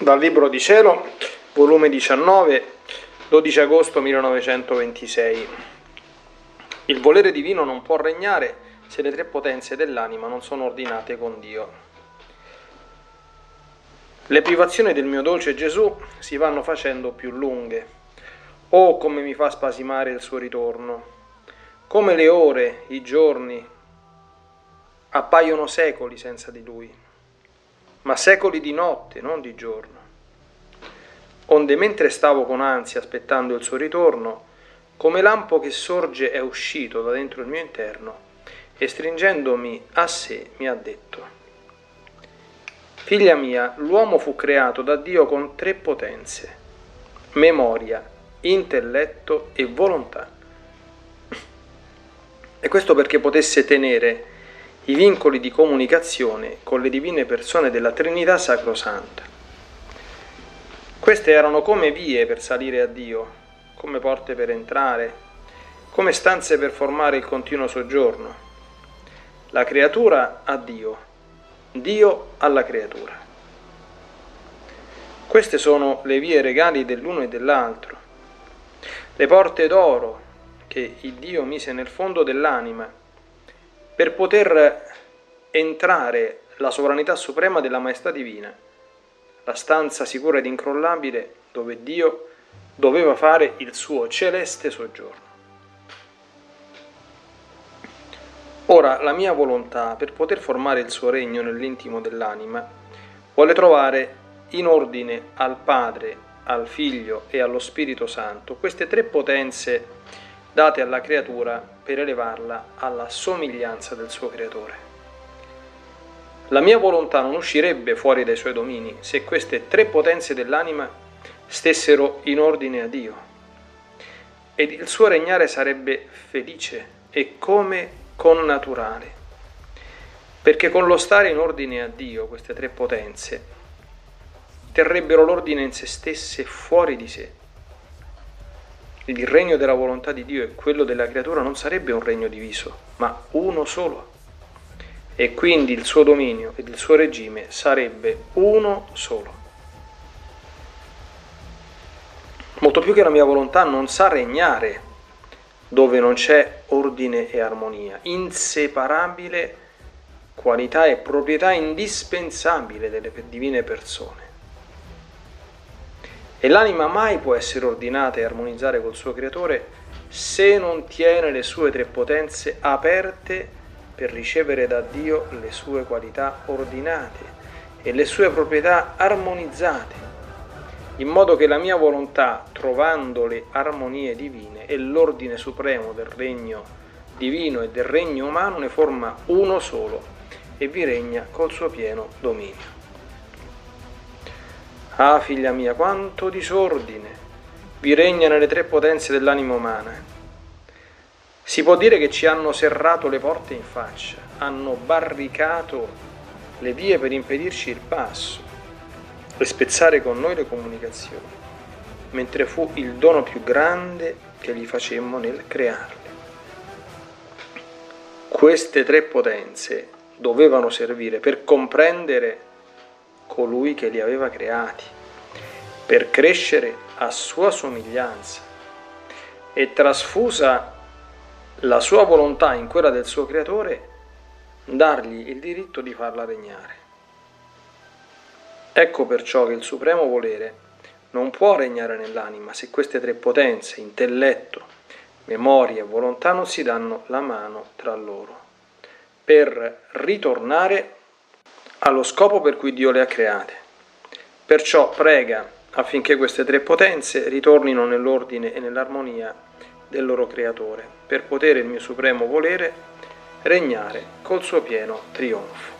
Dal Libro di Cielo, volume 19, 12 agosto 1926. Il volere divino non può regnare se le tre potenze dell'anima non sono ordinate con Dio. Le privazioni del mio dolce Gesù si vanno facendo più lunghe. Oh, come mi fa spasimare il suo ritorno! Come le ore, i giorni appaiono secoli senza di lui ma secoli di notte, non di giorno. Onde mentre stavo con ansia aspettando il suo ritorno, come lampo che sorge è uscito da dentro il mio interno e stringendomi a sé mi ha detto, Figlia mia, l'uomo fu creato da Dio con tre potenze, memoria, intelletto e volontà. E questo perché potesse tenere i vincoli di comunicazione con le divine persone della Trinità Sacrosanta. Queste erano come vie per salire a Dio, come porte per entrare, come stanze per formare il continuo soggiorno. La creatura a Dio, Dio alla creatura. Queste sono le vie regali dell'uno e dell'altro, le porte d'oro che il Dio mise nel fondo dell'anima per poter entrare la sovranità suprema della maestà divina, la stanza sicura ed incrollabile dove Dio doveva fare il suo celeste soggiorno. Ora la mia volontà, per poter formare il suo regno nell'intimo dell'anima, vuole trovare in ordine al Padre, al Figlio e allo Spirito Santo queste tre potenze date alla creatura per elevarla alla somiglianza del suo creatore. La mia volontà non uscirebbe fuori dai suoi domini se queste tre potenze dell'anima stessero in ordine a Dio. Ed il suo regnare sarebbe felice e come connaturale, perché con lo stare in ordine a Dio queste tre potenze terrebbero l'ordine in se stesse fuori di sé il regno della volontà di Dio e quello della creatura non sarebbe un regno diviso, ma uno solo. E quindi il suo dominio ed il suo regime sarebbe uno solo. Molto più che la mia volontà non sa regnare dove non c'è ordine e armonia, inseparabile qualità e proprietà indispensabile delle divine persone. E l'anima mai può essere ordinata e armonizzare col suo creatore se non tiene le sue tre potenze aperte per ricevere da Dio le sue qualità ordinate e le sue proprietà armonizzate, in modo che la mia volontà, trovando le armonie divine e l'ordine supremo del regno divino e del regno umano, ne forma uno solo e vi regna col suo pieno dominio. Ah, figlia mia, quanto disordine vi regna nelle tre potenze dell'anima umana. Si può dire che ci hanno serrato le porte in faccia, hanno barricato le vie per impedirci il passo e spezzare con noi le comunicazioni, mentre fu il dono più grande che gli facemmo nel crearle. Queste tre potenze dovevano servire per comprendere colui che li aveva creati, per crescere a sua somiglianza e trasfusa la sua volontà in quella del suo creatore, dargli il diritto di farla regnare. Ecco perciò che il supremo volere non può regnare nell'anima se queste tre potenze, intelletto, memoria e volontà, non si danno la mano tra loro, per ritornare allo scopo per cui Dio le ha create. Perciò prega affinché queste tre potenze ritornino nell'ordine e nell'armonia del loro creatore, per poter il mio supremo volere regnare col suo pieno trionfo.